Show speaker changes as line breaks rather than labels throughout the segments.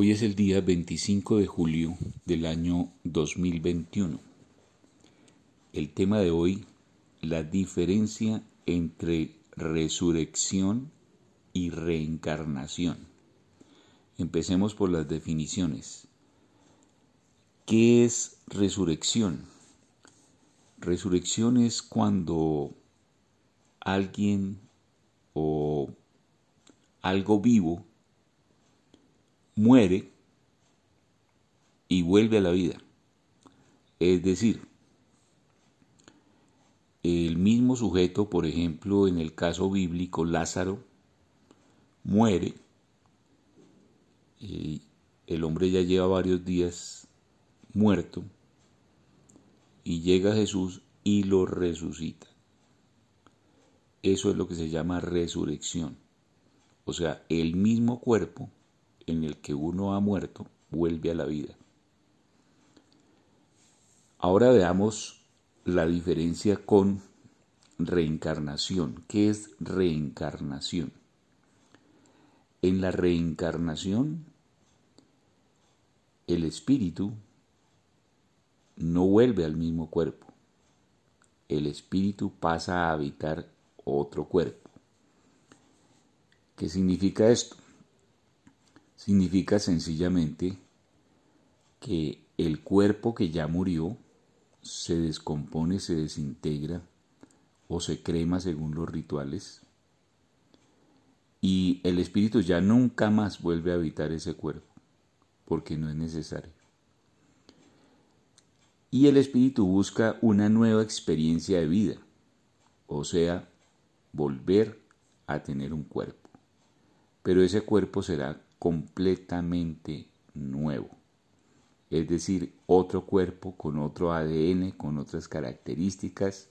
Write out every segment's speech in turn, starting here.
Hoy es el día 25 de julio del año 2021. El tema de hoy, la diferencia entre resurrección y reencarnación. Empecemos por las definiciones. ¿Qué es resurrección? Resurrección es cuando alguien o algo vivo muere y vuelve a la vida. Es decir, el mismo sujeto, por ejemplo, en el caso bíblico, Lázaro, muere, y el hombre ya lleva varios días muerto, y llega Jesús y lo resucita. Eso es lo que se llama resurrección. O sea, el mismo cuerpo en el que uno ha muerto vuelve a la vida. Ahora veamos la diferencia con reencarnación. ¿Qué es reencarnación? En la reencarnación, el espíritu no vuelve al mismo cuerpo. El espíritu pasa a habitar otro cuerpo. ¿Qué significa esto? Significa sencillamente que el cuerpo que ya murió se descompone, se desintegra o se crema según los rituales y el espíritu ya nunca más vuelve a habitar ese cuerpo porque no es necesario. Y el espíritu busca una nueva experiencia de vida, o sea, volver a tener un cuerpo. Pero ese cuerpo será completamente nuevo. Es decir, otro cuerpo con otro ADN, con otras características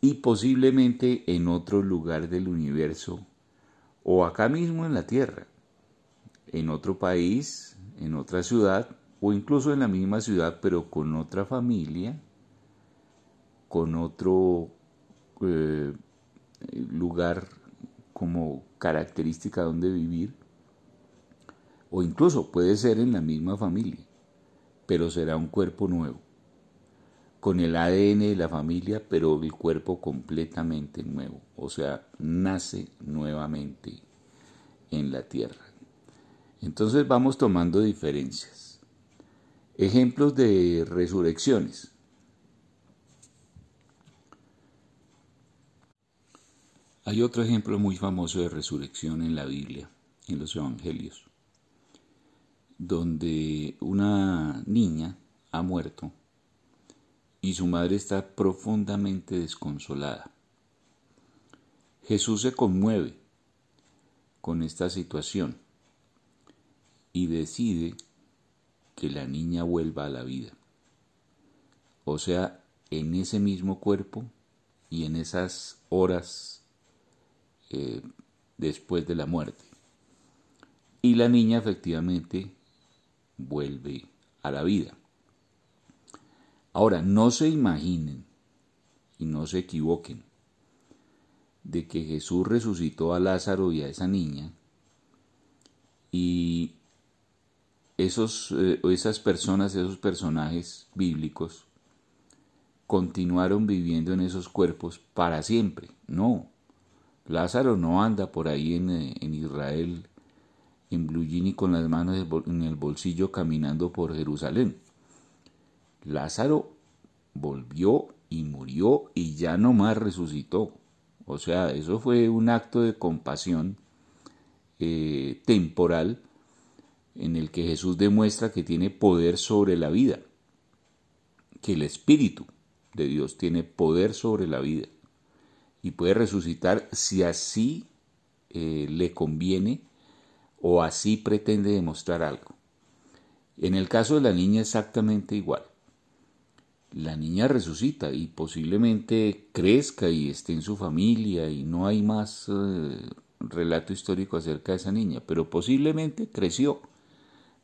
y posiblemente en otro lugar del universo o acá mismo en la Tierra, en otro país, en otra ciudad o incluso en la misma ciudad pero con otra familia, con otro eh, lugar como característica donde vivir o incluso puede ser en la misma familia, pero será un cuerpo nuevo, con el ADN de la familia, pero el cuerpo completamente nuevo, o sea, nace nuevamente en la tierra. Entonces vamos tomando diferencias. Ejemplos de resurrecciones. Hay otro ejemplo muy famoso de resurrección en la Biblia, en los Evangelios donde una niña ha muerto y su madre está profundamente desconsolada. Jesús se conmueve con esta situación y decide que la niña vuelva a la vida. O sea, en ese mismo cuerpo y en esas horas eh, después de la muerte. Y la niña efectivamente vuelve a la vida. Ahora, no se imaginen y no se equivoquen de que Jesús resucitó a Lázaro y a esa niña y esos, eh, esas personas, esos personajes bíblicos continuaron viviendo en esos cuerpos para siempre. No, Lázaro no anda por ahí en, eh, en Israel en y con las manos en el bolsillo caminando por Jerusalén. Lázaro volvió y murió y ya no más resucitó. O sea, eso fue un acto de compasión eh, temporal en el que Jesús demuestra que tiene poder sobre la vida, que el Espíritu de Dios tiene poder sobre la vida y puede resucitar si así eh, le conviene o así pretende demostrar algo. En el caso de la niña exactamente igual. La niña resucita y posiblemente crezca y esté en su familia y no hay más eh, relato histórico acerca de esa niña, pero posiblemente creció,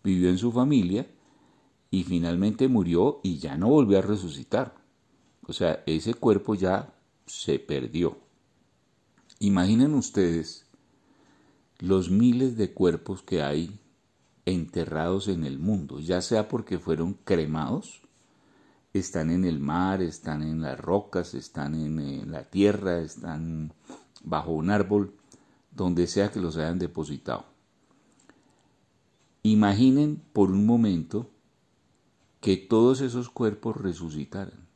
vivió en su familia y finalmente murió y ya no volvió a resucitar. O sea, ese cuerpo ya se perdió. Imaginen ustedes los miles de cuerpos que hay enterrados en el mundo, ya sea porque fueron cremados, están en el mar, están en las rocas, están en, la tierra, están bajo un árbol, donde sea que los hayan depositado. Imaginen por un momento que todos esos cuerpos resucitaran.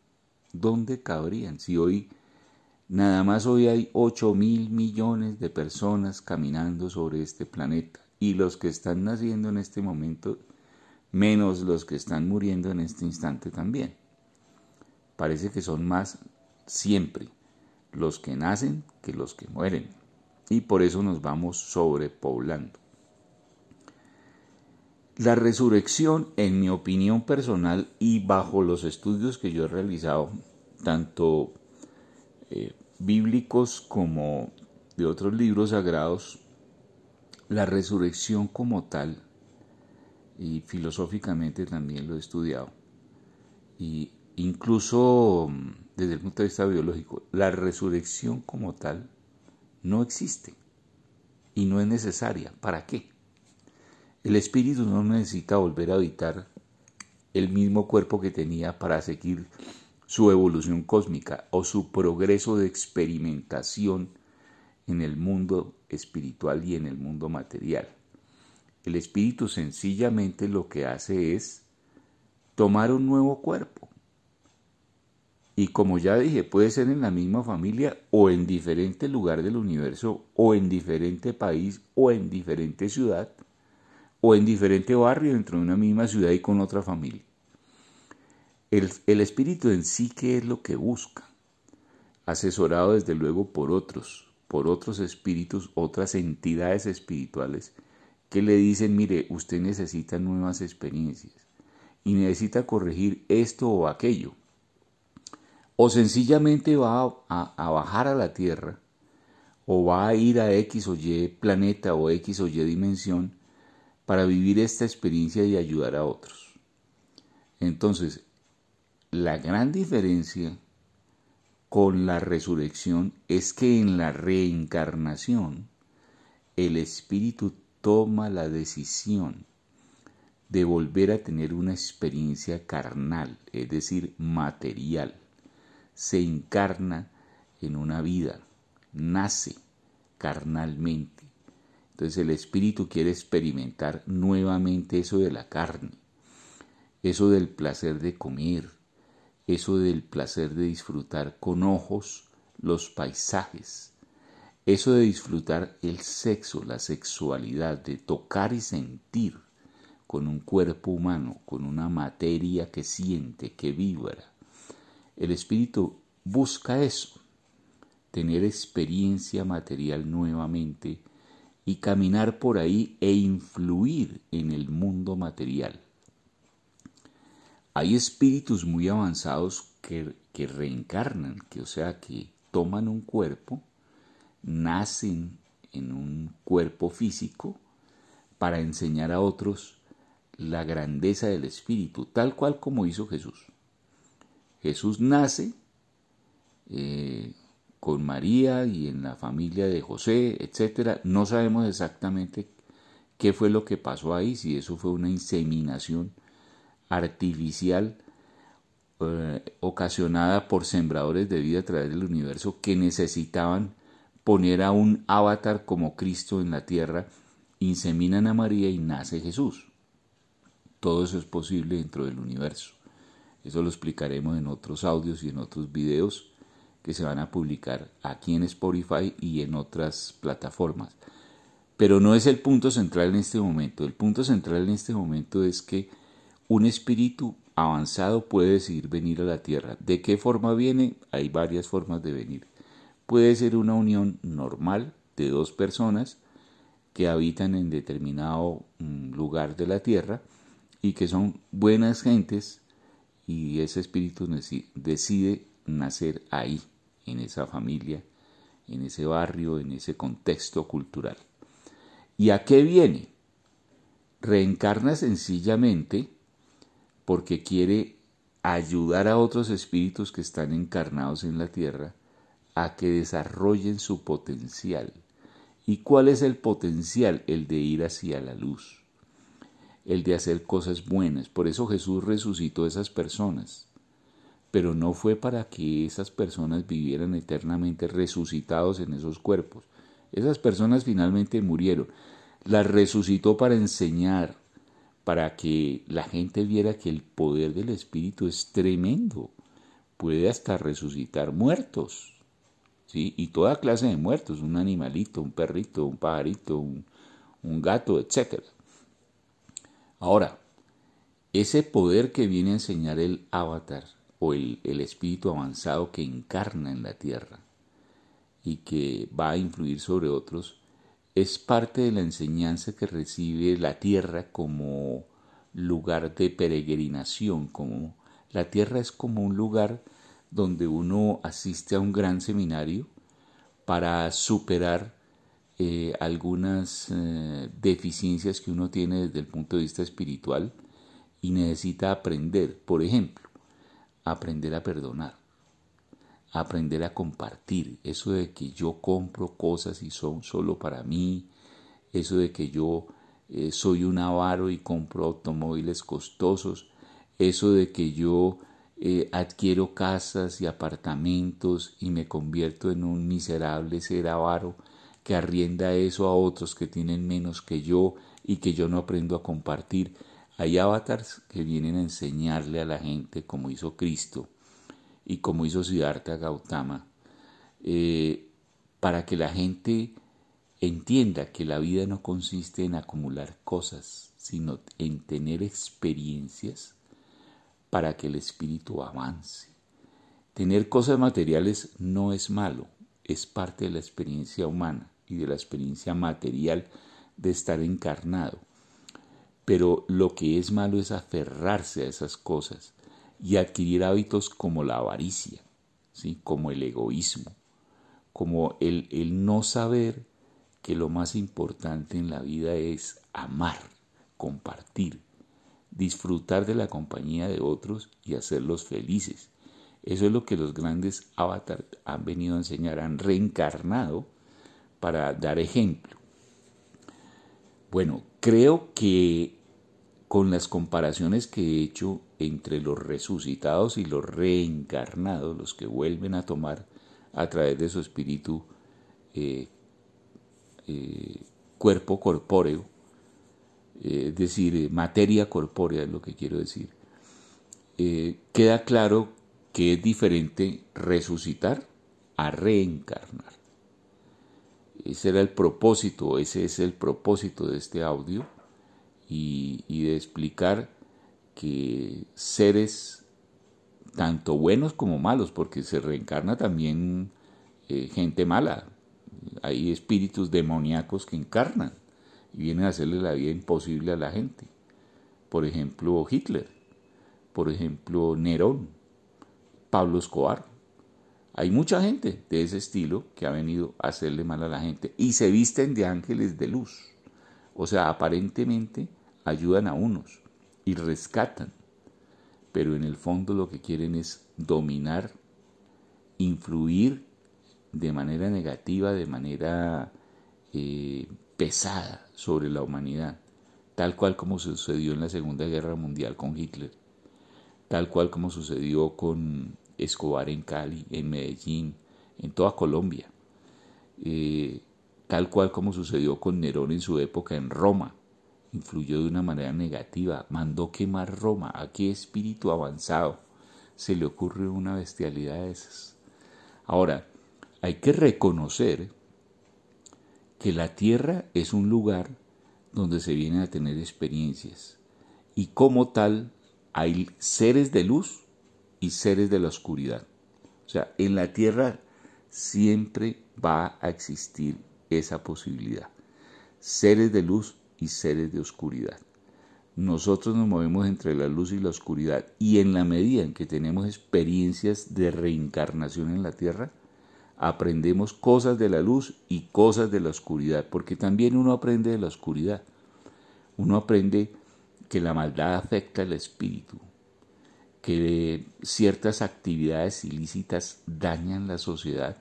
¿Dónde cabrían? Si hoy, nada más hoy hay 8 mil millones de personas caminando sobre este planeta y los que están naciendo en este momento, menos los que están muriendo en este instante también. Parece que son más siempre los que nacen que los que mueren y por eso nos vamos sobrepoblando. La resurrección, en mi opinión personal y bajo los estudios que yo he realizado, tanto eh, bíblicos como de otros libros sagrados, la resurrección como tal, y filosóficamente también lo he estudiado, y incluso mm, desde el punto de vista biológico, la resurrección como tal no existe y no es necesaria. ¿Para qué? El espíritu no necesita volver a habitar el mismo cuerpo que tenía para seguir su evolución cósmica o su progreso de experimentación en el mundo espiritual y en el mundo material. El espíritu sencillamente lo que hace es tomar un nuevo cuerpo. Y como ya dije, puede ser en la misma familia o en diferente lugar del universo o en diferente país o en diferente ciudad o en diferente barrio dentro de una misma ciudad y con otra familia. El, el espíritu en sí, ¿qué es lo que busca? Asesorado desde luego por otros, por otros espíritus, otras entidades espirituales que le dicen, mire, usted necesita nuevas experiencias y necesita corregir esto o aquello. O sencillamente va a, a, bajar a la Tierra o va a ir a X o Y planeta o X o Y dimensión para vivir esta experiencia y ayudar a otros. Entonces, la gran diferencia con la resurrección es que en la reencarnación el espíritu toma la decisión de volver a tener una experiencia carnal, es decir, material. Se encarna en una vida, nace carnalmente. Entonces el espíritu quiere experimentar nuevamente eso de la carne, eso del placer de comer, eso del placer de disfrutar con ojos los paisajes, eso de disfrutar el sexo, la sexualidad, de tocar y sentir con un cuerpo humano, con una materia que siente, que vibra. El espíritu busca eso, tener experiencia material nuevamente y caminar por ahí e influir en el mundo material. Hay espíritus muy avanzados que, reencarnan, que o sea, que toman un cuerpo, nacen en un cuerpo físico para enseñar a otros la grandeza del espíritu, tal cual como hizo Jesús. Jesús nace eh, con María y en la familia de José, etc. No sabemos exactamente qué fue lo que pasó ahí, si eso fue una inseminación artificial eh, ocasionada por sembradores de vida a través del universo que necesitaban poner a un avatar como Cristo en la tierra, inseminan a María y nace Jesús. Todo eso es posible dentro del universo. Eso lo explicaremos en otros audios y en otros videos que se van a publicar aquí en Spotify y en otras plataformas. Pero no es el punto central en este momento. El punto central en este momento es que un espíritu avanzado puede decidir venir a la tierra. ¿De qué forma viene? Hay varias formas de venir. Puede ser una unión normal de dos personas que habitan en determinado mm, lugar de la tierra y que son buenas gentes y ese espíritu decide nacer ahí, en esa familia, en ese barrio, en ese contexto cultural. ¿Y a qué viene? Reencarna sencillamente porque quiere ayudar a otros espíritus que están encarnados en la tierra a que desarrollen su potencial. ¿Y cuál es el potencial? El de ir hacia la luz. el de hacer cosas buenas. Por eso Jesús resucitó a esas personas. Pero no fue para que esas personas vivieran eternamente resucitados en esos cuerpos. Esas personas finalmente murieron. Las resucitó para enseñar, para que la gente viera que el poder del Espíritu es tremendo. Puede hasta resucitar muertos. ¿sí? Y toda clase de muertos, un animalito, un perrito, un pajarito, un, gato, etc. Ahora, ese poder que viene a enseñar el avatar o el, el espíritu avanzado que encarna en la tierra y que va a influir sobre otros, es parte de la enseñanza que recibe la tierra como lugar de peregrinación, como la tierra es como un lugar donde uno asiste a un gran seminario para superar eh, algunas eh, deficiencias que uno tiene desde el punto de vista espiritual y necesita aprender, por ejemplo, aprender a perdonar, aprender a compartir, eso de que yo compro cosas y son solo para mí, eso de que yo eh, soy un avaro y compro automóviles costosos, eso de que yo eh, adquiero casas y apartamentos y me convierto en un miserable ser avaro que arrienda eso a otros que tienen menos que yo y que yo no aprendo a compartir. Hay avatars que vienen a enseñarle a la gente como hizo Cristo y como hizo Siddhartha Gautama, eh, para que la gente entienda que la vida no consiste en acumular cosas, sino en tener experiencias para que el espíritu avance. Tener cosas materiales no es malo, es parte de la experiencia humana y de la experiencia material de estar encarnado. Pero lo que es malo es aferrarse a esas cosas y adquirir hábitos como la avaricia, ¿sí? como el egoísmo, como el, el no saber que lo más importante en la vida es amar, compartir, disfrutar de la compañía de otros y hacerlos felices. Eso es lo que los grandes avatars han venido a enseñar, han reencarnado para dar ejemplo. Bueno, creo que con las comparaciones que he hecho entre los resucitados y los reencarnados, los que vuelven a tomar a través de su espíritu eh, eh, cuerpo corpóreo, eh, es decir, materia corpórea es lo que quiero decir, queda claro que es diferente resucitar a reencarnar. Ese era el propósito, ese es el propósito de este audio y, de explicar que seres tanto buenos como malos, porque se reencarna también eh, gente mala, hay espíritus demoníacos que encarnan y vienen a hacerle la vida imposible a la gente. Por ejemplo, Hitler, por ejemplo, Nerón, Pablo Escobar. Hay mucha gente de ese estilo que ha venido a hacerle mal a la gente y se visten de ángeles de luz. O sea, aparentemente ayudan a unos y rescatan, pero en el fondo lo que quieren es dominar, influir de manera negativa, de manera eh, pesada sobre la humanidad, tal cual como sucedió en la Segunda Guerra Mundial con Hitler, tal cual como sucedió con Escobar en Cali, en Medellín, en toda Colombia, eh, tal cual como sucedió con Nerón en su época en Roma, influyó de una manera negativa, mandó quemar Roma, a qué espíritu avanzado se le ocurre una bestialidad de esas. Ahora, hay que reconocer que la tierra es un lugar donde se vienen a tener experiencias y como tal hay seres de luz y seres de la oscuridad. O sea, en la tierra siempre va a existir esa posibilidad. Seres de luz y seres de oscuridad. Nosotros nos movemos entre la luz y la oscuridad y en la medida en que tenemos experiencias de reencarnación en la tierra, aprendemos cosas de la luz y cosas de la oscuridad, porque también uno aprende de la oscuridad. Uno aprende que la maldad afecta el espíritu, que ciertas actividades ilícitas dañan la sociedad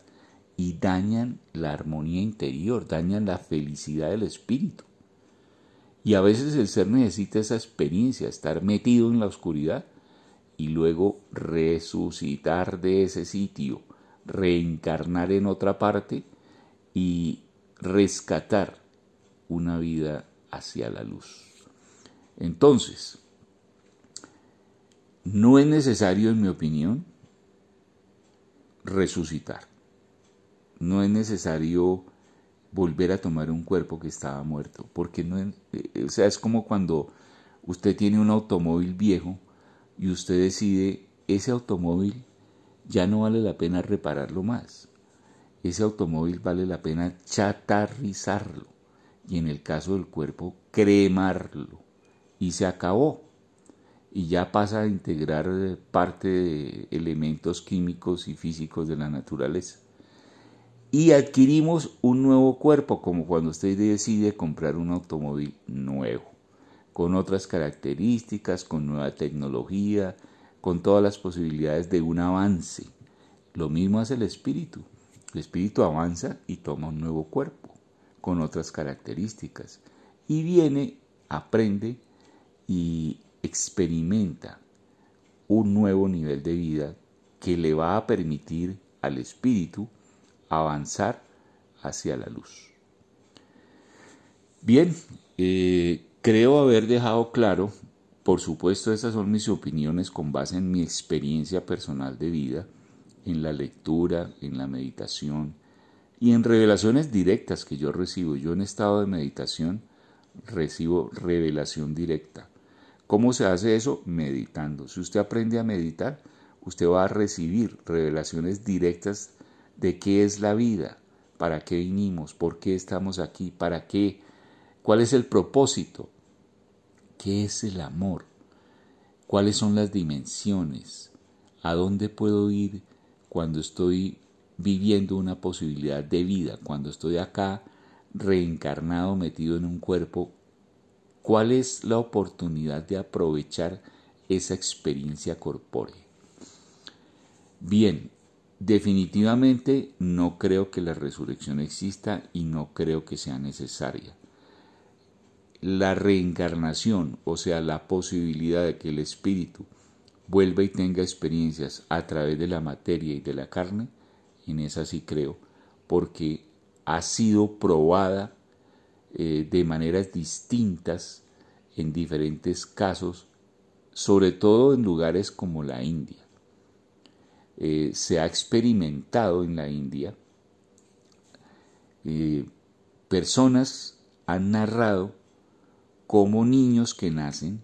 y dañan la armonía interior, dañan la felicidad del espíritu. Y a veces el ser necesita esa experiencia, estar metido en la oscuridad y luego resucitar de ese sitio, reencarnar en otra parte y rescatar una vida hacia la luz. Entonces, no es necesario, en mi opinión, resucitar. No es necesario volver a tomar un cuerpo que estaba muerto, porque no es, eh, o sea, es como cuando usted tiene un automóvil viejo y usted decide ese automóvil ya no vale la pena repararlo más. Ese automóvil vale la pena chatarrizarlo y en el caso del cuerpo cremarlo y se acabó y ya pasa a integrar eh, parte de elementos químicos y físicos de la naturaleza. Y adquirimos un nuevo cuerpo, como cuando usted decide comprar un automóvil nuevo, con otras características, con nueva tecnología, con todas las posibilidades de un avance. Lo mismo hace el espíritu. El espíritu avanza y toma un nuevo cuerpo, con otras características. Y viene, aprende y experimenta un nuevo nivel de vida que le va a permitir al espíritu avanzar hacia la luz. Bien, eh, creo haber dejado claro, por supuesto estas son mis opiniones con base en mi experiencia personal de vida, en la lectura, en la meditación y en revelaciones directas que yo recibo. Yo en estado de meditación recibo revelación directa. ¿Cómo se hace eso? Meditando. Si usted aprende a meditar, usted va a recibir revelaciones directas de qué es la vida, para qué vinimos, por qué estamos aquí, para qué, cuál es el propósito, qué es el amor, cuáles son las dimensiones, a dónde puedo ir cuando estoy viviendo una posibilidad de vida, cuando estoy acá reencarnado, metido en un cuerpo ¿Cuál es la oportunidad de aprovechar esa experiencia corpórea? Bien, definitivamente no creo que la resurrección exista y no creo que sea necesaria. La reencarnación, o sea, la posibilidad de que el espíritu vuelva y tenga experiencias a través de la materia y de la carne, en esa sí creo, porque ha sido probada eh, de maneras distintas en diferentes casos, sobre todo en lugares como la India. Eh, se ha experimentado en la India, eh, personas han narrado cómo niños que nacen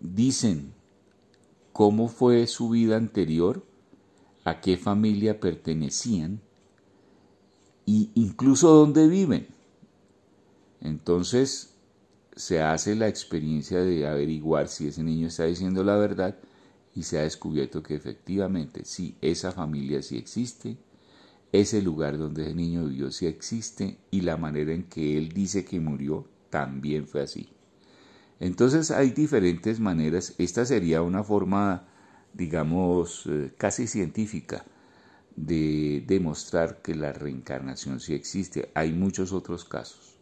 dicen cómo fue su vida anterior, a qué familia pertenecían, y incluso dónde viven. Entonces se hace la experiencia de averiguar si ese niño está diciendo la verdad y se ha descubierto que efectivamente sí, esa familia sí existe, ese lugar donde ese niño vivió sí existe y la manera en que él dice que murió también fue así. Entonces hay diferentes maneras, esta sería una forma, digamos, eh, casi científica de demostrar que la reencarnación sí existe. Hay muchos otros casos.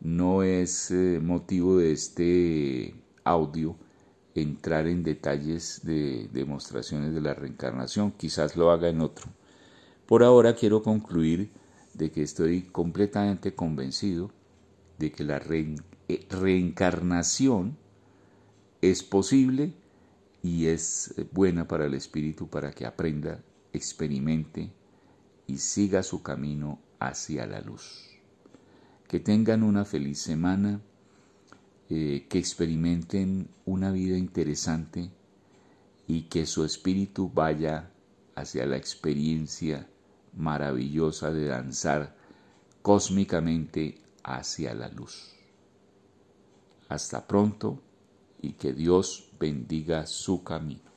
No es eh, motivo de este audio entrar en detalles de demostraciones de la reencarnación, quizás lo haga en otro. Por ahora quiero concluir de que estoy completamente convencido de que la eh, reencarnación es posible y es buena para el espíritu para que aprenda experimente y siga su camino hacia la luz. Que tengan una feliz semana, eh, que experimenten una vida interesante y que su espíritu vaya hacia la experiencia maravillosa de danzar cósmicamente hacia la luz. Hasta pronto y que Dios bendiga su camino.